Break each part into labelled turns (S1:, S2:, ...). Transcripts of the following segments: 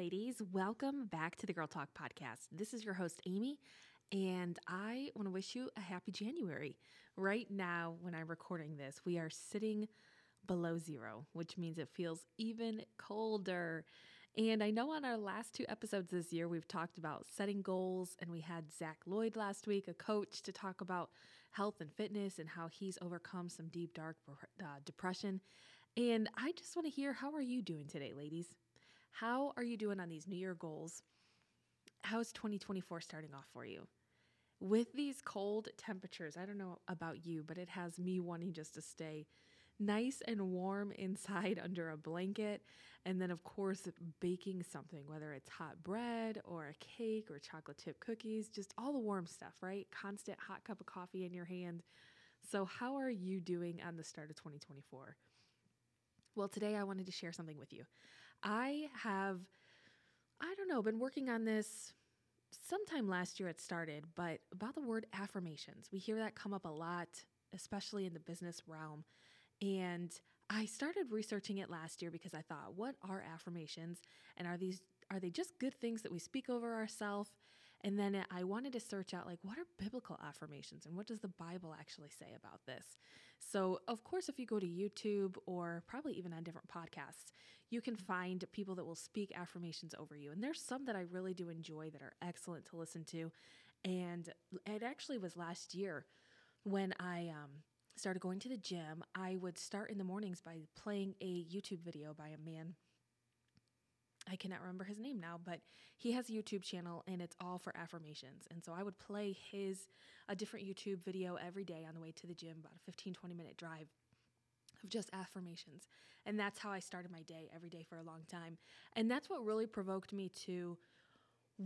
S1: ladies. Welcome back to the Girl Talk podcast. This is your host, Amy, and I want to wish you a happy January. Right now, when I'm recording this, we are sitting below zero, which means it feels even colder. And I know on our last two episodes this year, we've talked about setting goals, and we had Zach Lloyd last week, a coach, to talk about health and fitness and how he's overcome some deep, dark uh, depression. And I just want to hear how are you doing today, ladies? How are you doing on these New Year goals? How's 2024 starting off for you? With these cold temperatures, I don't know about you, but it has me wanting just to stay nice and warm inside under a blanket. And then, of course, baking something, whether it's hot bread or a cake or chocolate chip cookies, just all the warm stuff, right? Constant hot cup of coffee in your hand. So, how are you doing on the start of 2024? Well, today I wanted to share something with you. I have, I don't know, been working on this sometime last year it started, but about the word affirmations. We hear that come up a lot, especially in the business realm. And I started researching it last year because I thought, what are affirmations? And are these are they just good things that we speak over ourselves? And then I wanted to search out like what are biblical affirmations and what does the Bible actually say about this? So, of course, if you go to YouTube or probably even on different podcasts, you can find people that will speak affirmations over you. And there's some that I really do enjoy that are excellent to listen to. And it actually was last year when I um, started going to the gym, I would start in the mornings by playing a YouTube video by a man. I cannot remember his name now, but he has a YouTube channel and it's all for affirmations. And so I would play his a different YouTube video every day on the way to the gym, about a 15 20 minute drive of just affirmations. And that's how I started my day every day for a long time. And that's what really provoked me to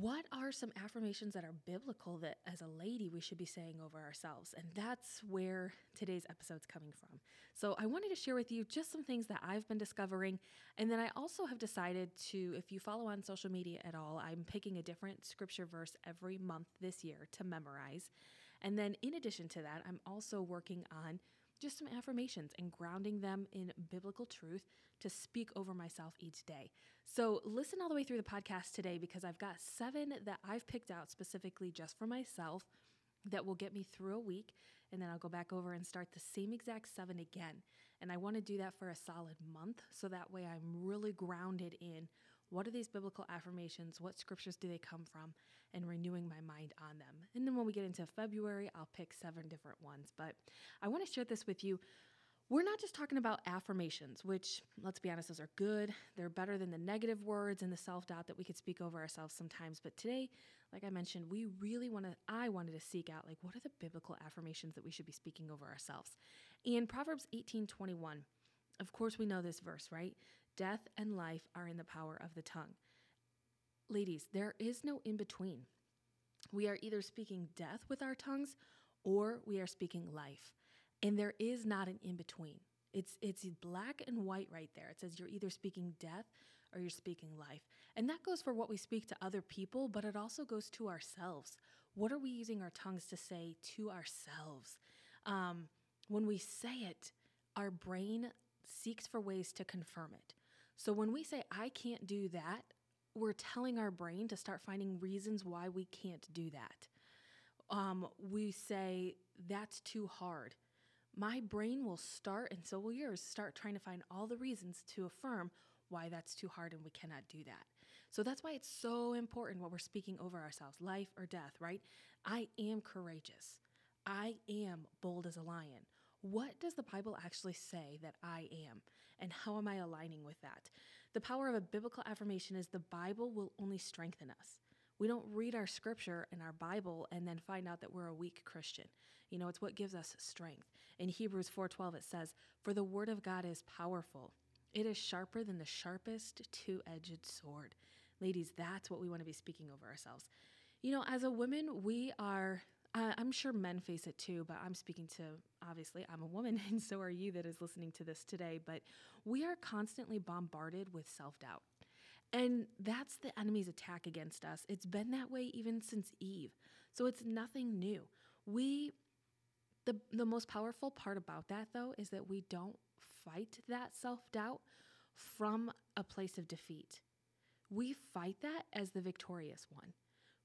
S1: what are some affirmations that are biblical that as a lady we should be saying over ourselves? And that's where today's episode's coming from. So i wanted to share with you just some things that i've been discovering. And then i also have decided to if you follow on social media at all i'm picking a different scripture verse every month this year to memorize. And then in addition to that i'm also working on just some affirmations and grounding them in biblical truth to speak over myself each day. So, listen all the way through the podcast today because I've got seven that I've picked out specifically just for myself that will get me through a week. And then I'll go back over and start the same exact seven again. And I want to do that for a solid month so that way I'm really grounded in what are these biblical affirmations? What scriptures do they come from? And renewing my mind on them. And then when we get into February, I'll pick seven different ones. But I want to share this with you. We're not just talking about affirmations, which, let's be honest, those are good. They're better than the negative words and the self doubt that we could speak over ourselves sometimes. But today, like I mentioned, we really want to, I wanted to seek out, like, what are the biblical affirmations that we should be speaking over ourselves? In Proverbs 18 21, of course, we know this verse, right? Death and life are in the power of the tongue. Ladies, there is no in between. We are either speaking death with our tongues or we are speaking life. And there is not an in between. It's it's black and white right there. It says you're either speaking death or you're speaking life. And that goes for what we speak to other people, but it also goes to ourselves. What are we using our tongues to say to ourselves? Um, when we say it, our brain seeks for ways to confirm it. So when we say, I can't do that, we're telling our brain to start finding reasons why we can't do that. Um, we say, that's too hard. My brain will start, and so will yours, start trying to find all the reasons to affirm why that's too hard and we cannot do that. So that's why it's so important what we're speaking over ourselves life or death, right? I am courageous. I am bold as a lion what does the Bible actually say that I am? And how am I aligning with that? The power of a biblical affirmation is the Bible will only strengthen us. We don't read our scripture and our Bible and then find out that we're a weak Christian. You know, it's what gives us strength. In Hebrews 4:12 it says, "For the word of God is powerful. It is sharper than the sharpest two-edged sword." Ladies, that's what we want to be speaking over ourselves. You know, as a woman, we are I'm sure men face it too, but I'm speaking to obviously I'm a woman, and so are you that is listening to this today. But we are constantly bombarded with self doubt. And that's the enemy's attack against us. It's been that way even since Eve. So it's nothing new. We, the, the most powerful part about that though is that we don't fight that self doubt from a place of defeat. we fight that as the victorious one.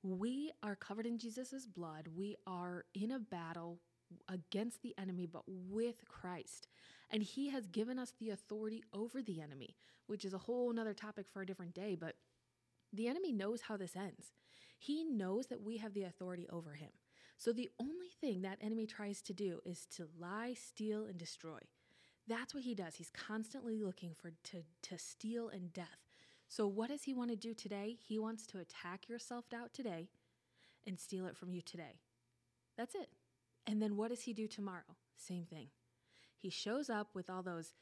S1: We are covered in Jesus' blood. We are in a battle against the enemy, but with Christ. And he has given us the authority over the enemy, which is a whole nother topic for a different day. But the enemy knows how this ends. He knows that we have the authority over him. So the only thing that enemy tries to do is to lie, steal, and destroy. That's what he does. He's constantly looking for to, to steal and death. So what does he want to do today? He wants to attack your self-doubt today and steal it from you today. That's it. And then what does he do tomorrow? Same thing. He shows up with all those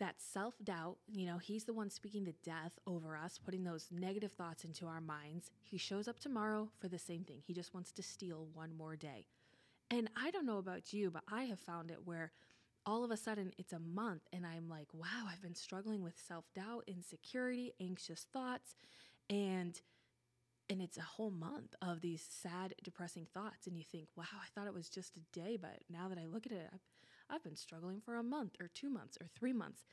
S1: that self doubt, you know, he's the one speaking the death over us, putting those negative thoughts into our minds. He shows up tomorrow for the same thing. He just wants to steal one more day. And I don't know about you, but I have found it where all of a sudden it's a month and I'm like, wow, I've been struggling with self doubt, insecurity, anxious thoughts. And and it's a whole month of these sad, depressing thoughts. And you think, wow, I thought it was just a day, but now that I look at it, I've, I've been struggling for a month or two months or three months.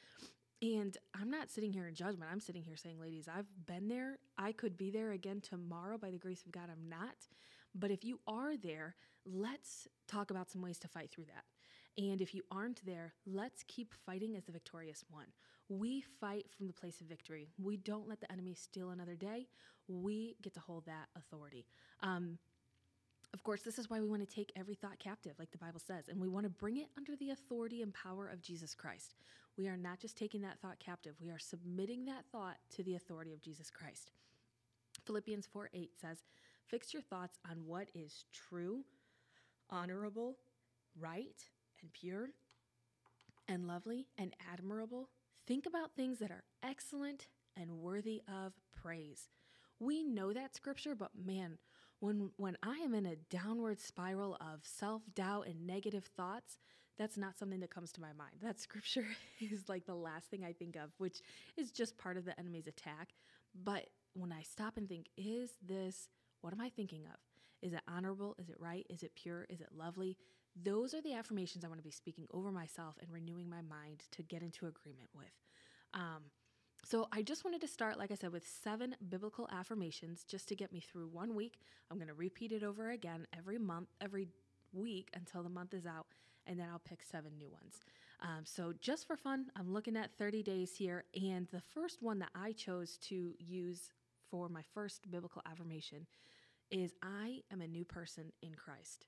S1: And I'm not sitting here in judgment. I'm sitting here saying, ladies, I've been there. I could be there again tomorrow. By the grace of God, I'm not. But if you are there, let's talk about some ways to fight through that. And if you aren't there, let's keep fighting as the victorious one. We fight from the place of victory. We don't let the enemy steal another day. We get to hold that authority. Um, of course, this is why we want to take every thought captive, like the Bible says, and we want to bring it under the authority and power of Jesus Christ. We are not just taking that thought captive, we are submitting that thought to the authority of Jesus Christ. Philippians 4 8 says, Fix your thoughts on what is true, honorable, right, and pure, and lovely, and admirable. Think about things that are excellent and worthy of praise. We know that scripture, but man, when when I am in a downward spiral of self-doubt and negative thoughts, that's not something that comes to my mind. That scripture is like the last thing I think of, which is just part of the enemy's attack. But when I stop and think, is this what am I thinking of? Is it honorable? Is it right? Is it pure? Is it lovely? Those are the affirmations I want to be speaking over myself and renewing my mind to get into agreement with. Um, so I just wanted to start, like I said, with seven biblical affirmations just to get me through one week. I'm going to repeat it over again every month, every week until the month is out, and then I'll pick seven new ones. Um, so just for fun, I'm looking at 30 days here, and the first one that I chose to use for my first biblical affirmation is I am a new person in Christ.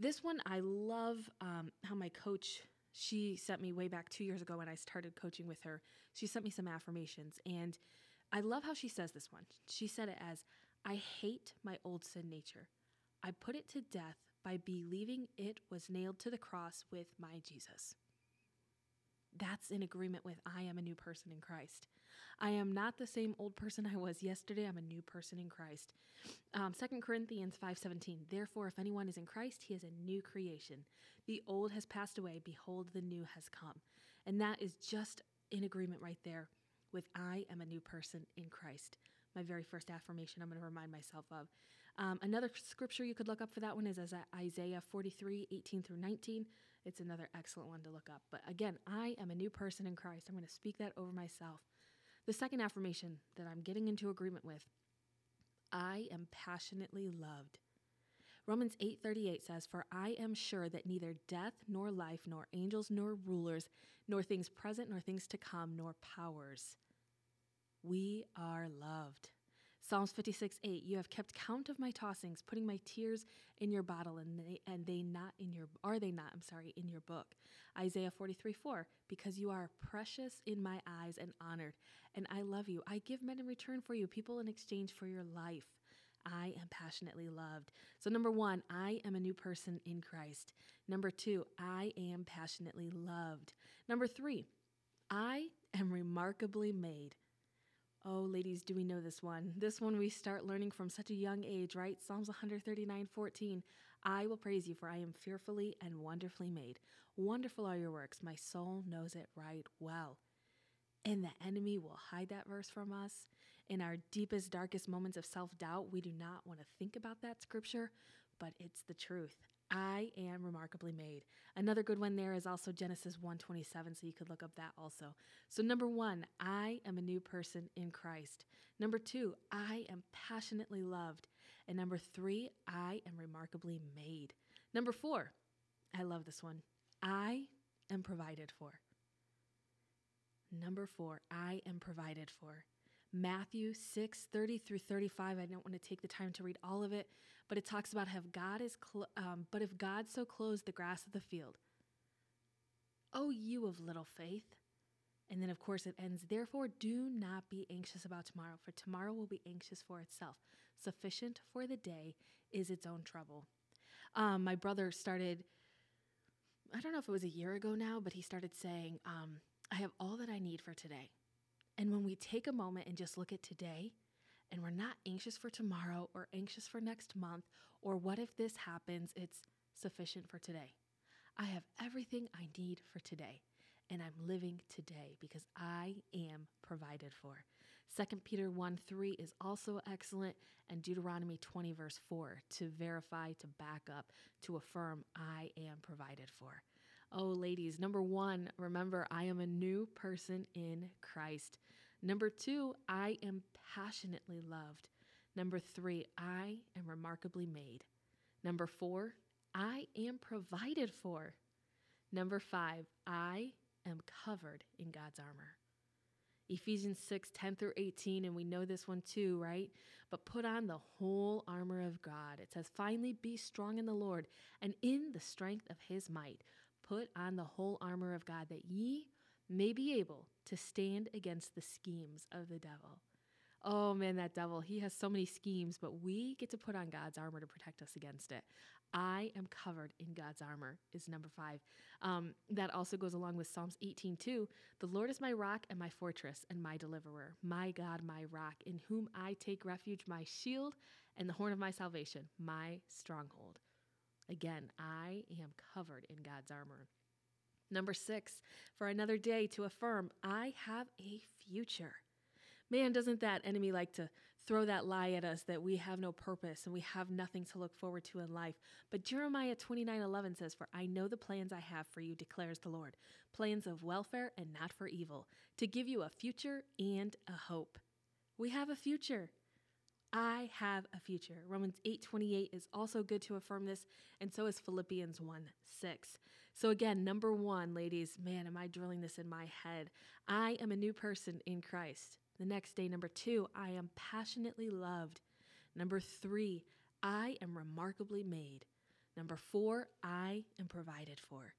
S1: This one, I love um, how my coach she sent me way back two years ago when I started coaching with her. She sent me some affirmations, and I love how she says this one. She said it as I hate my old sin nature. I put it to death by believing it was nailed to the cross with my Jesus. That's in agreement with I am a new person in Christ. I am not the same old person I was yesterday. I'm a new person in Christ. Um, 2 Corinthians 5.17, Therefore, if anyone is in Christ, he is a new creation. The old has passed away. Behold, the new has come. And that is just in agreement right there with I am a new person in Christ. My very first affirmation I'm going to remind myself of. Um, another scripture you could look up for that one is Isaiah 43, 18 through 19. It's another excellent one to look up. But again, I am a new person in Christ. I'm going to speak that over myself. The second affirmation that I'm getting into agreement with I am passionately loved. Romans 8:38 says, "For I am sure that neither death nor life nor angels nor rulers nor things present nor things to come nor powers we are loved." Psalms 56, 8, you have kept count of my tossings, putting my tears in your bottle, and they and they not in your are they not, I'm sorry, in your book. Isaiah 43, 4, because you are precious in my eyes and honored, and I love you. I give men in return for you, people in exchange for your life. I am passionately loved. So, number one, I am a new person in Christ. Number two, I am passionately loved. Number three, I am remarkably made. Oh, ladies, do we know this one? This one we start learning from such a young age, right? Psalms 139 14. I will praise you, for I am fearfully and wonderfully made. Wonderful are your works. My soul knows it right well. And the enemy will hide that verse from us. In our deepest, darkest moments of self doubt, we do not want to think about that scripture, but it's the truth. I am remarkably made. Another good one there is also Genesis 1:27 so you could look up that also. So number 1, I am a new person in Christ. Number 2, I am passionately loved. And number 3, I am remarkably made. Number 4, I love this one. I am provided for. Number 4, I am provided for. Matthew 6, 30 through 35. I don't want to take the time to read all of it, but it talks about have God is cl- um, but if God so clothes the grass of the field, oh you of little faith. And then of course it ends, therefore do not be anxious about tomorrow, for tomorrow will be anxious for itself. Sufficient for the day is its own trouble. Um, my brother started, I don't know if it was a year ago now, but he started saying, um, I have all that I need for today. And when we take a moment and just look at today, and we're not anxious for tomorrow or anxious for next month, or what if this happens, it's sufficient for today. I have everything I need for today, and I'm living today because I am provided for. 2 Peter 1 3 is also excellent, and Deuteronomy 20, verse 4 to verify, to back up, to affirm, I am provided for. Oh, ladies, number one, remember, I am a new person in Christ. Number two, I am passionately loved. Number three, I am remarkably made. Number four, I am provided for. Number five, I am covered in God's armor. Ephesians 6 10 through 18, and we know this one too, right? But put on the whole armor of God. It says, finally be strong in the Lord and in the strength of his might. Put on the whole armor of God that ye may be able to stand against the schemes of the devil. Oh man, that devil, he has so many schemes, but we get to put on God's armor to protect us against it. I am covered in God's armor, is number five. Um, that also goes along with Psalms 18 2. The Lord is my rock and my fortress and my deliverer, my God, my rock, in whom I take refuge, my shield and the horn of my salvation, my stronghold. Again, I am covered in God's armor. Number six, for another day to affirm, I have a future. Man, doesn't that enemy like to throw that lie at us that we have no purpose and we have nothing to look forward to in life? But Jeremiah 29 11 says, For I know the plans I have for you, declares the Lord plans of welfare and not for evil, to give you a future and a hope. We have a future. I have a future. Romans 8:28 is also good to affirm this, and so is Philippians 1 6. So again, number one, ladies, man, am I drilling this in my head? I am a new person in Christ. The next day, number two, I am passionately loved. Number three, I am remarkably made. Number four, I am provided for.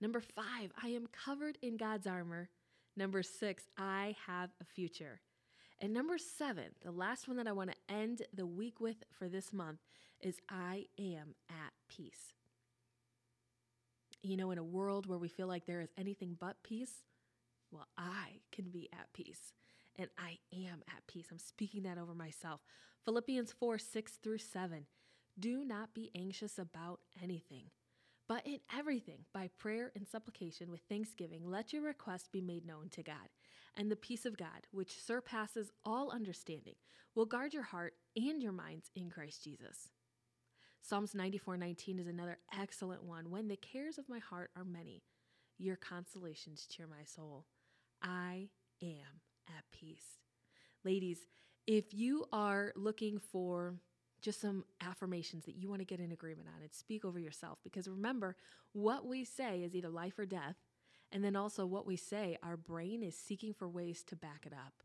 S1: Number five, I am covered in God's armor. Number six, I have a future. And number seven, the last one that I want to end the week with for this month is I am at peace. You know, in a world where we feel like there is anything but peace, well, I can be at peace. And I am at peace. I'm speaking that over myself. Philippians 4 6 through 7. Do not be anxious about anything, but in everything, by prayer and supplication with thanksgiving, let your request be made known to God and the peace of God, which surpasses all understanding, will guard your heart and your minds in Christ Jesus. Psalms 94:19 is another excellent one. When the cares of my heart are many, your consolations cheer my soul. I am at peace. Ladies, if you are looking for just some affirmations that you want to get in agreement on and speak over yourself, because remember, what we say is either life or death, and then also what we say, our brain is seeking for ways to back it up.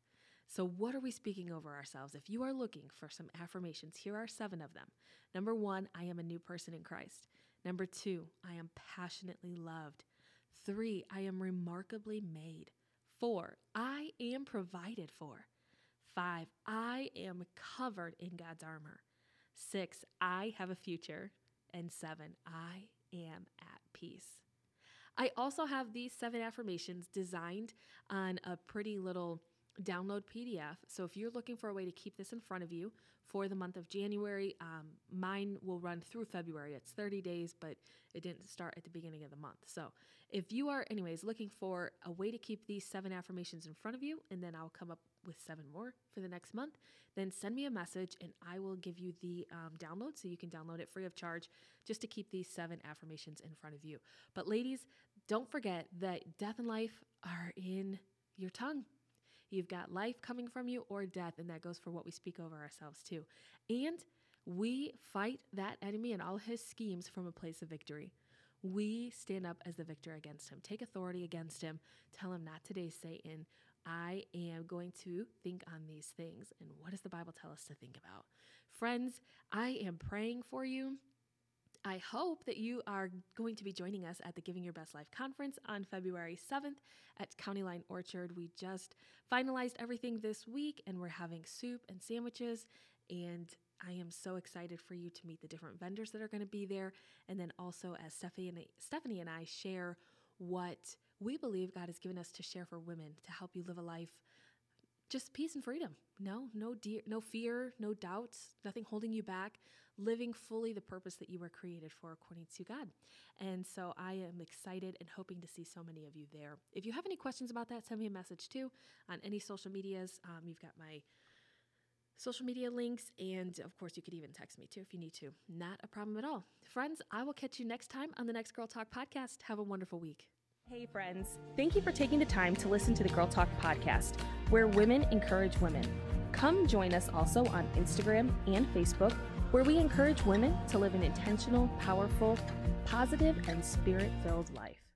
S1: So, what are we speaking over ourselves? If you are looking for some affirmations, here are seven of them. Number one, I am a new person in Christ. Number two, I am passionately loved. Three, I am remarkably made. Four, I am provided for. Five, I am covered in God's armor. Six, I have a future. And seven, I am at peace. I also have these seven affirmations designed on a pretty little download PDF. So if you're looking for a way to keep this in front of you for the month of January, um, mine will run through February. It's 30 days, but it didn't start at the beginning of the month. So if you are, anyways, looking for a way to keep these seven affirmations in front of you, and then I'll come up with seven more for the next month, then send me a message and I will give you the um, download so you can download it free of charge just to keep these seven affirmations in front of you. But ladies, don't forget that death and life are in your tongue. You've got life coming from you or death, and that goes for what we speak over ourselves too. And we fight that enemy and all his schemes from a place of victory. We stand up as the victor against him. Take authority against him. Tell him, Not today, Satan. I am going to think on these things. And what does the Bible tell us to think about? Friends, I am praying for you. I hope that you are going to be joining us at the Giving Your Best Life conference on February 7th at County Line Orchard. We just finalized everything this week and we're having soup and sandwiches. And I am so excited for you to meet the different vendors that are going to be there. And then also, as Stephanie and, I share what we believe God has given us to share for women to help you live a life just peace and freedom. No, no, de- no fear, no doubts, nothing holding you back, living fully the purpose that you were created for according to God. And so I am excited and hoping to see so many of you there. If you have any questions about that, send me a message too on any social medias. Um, you've got my social media links, and of course, you could even text me too if you need to. Not a problem at all. Friends, I will catch you next time on the next Girl Talk podcast. Have a wonderful week.
S2: Hey, friends. Thank you for taking the time to listen to the Girl Talk podcast, where women encourage women. Come join us also on Instagram and Facebook, where we encourage women to live an intentional, powerful, positive, and spirit filled life.